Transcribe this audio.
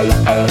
Wow.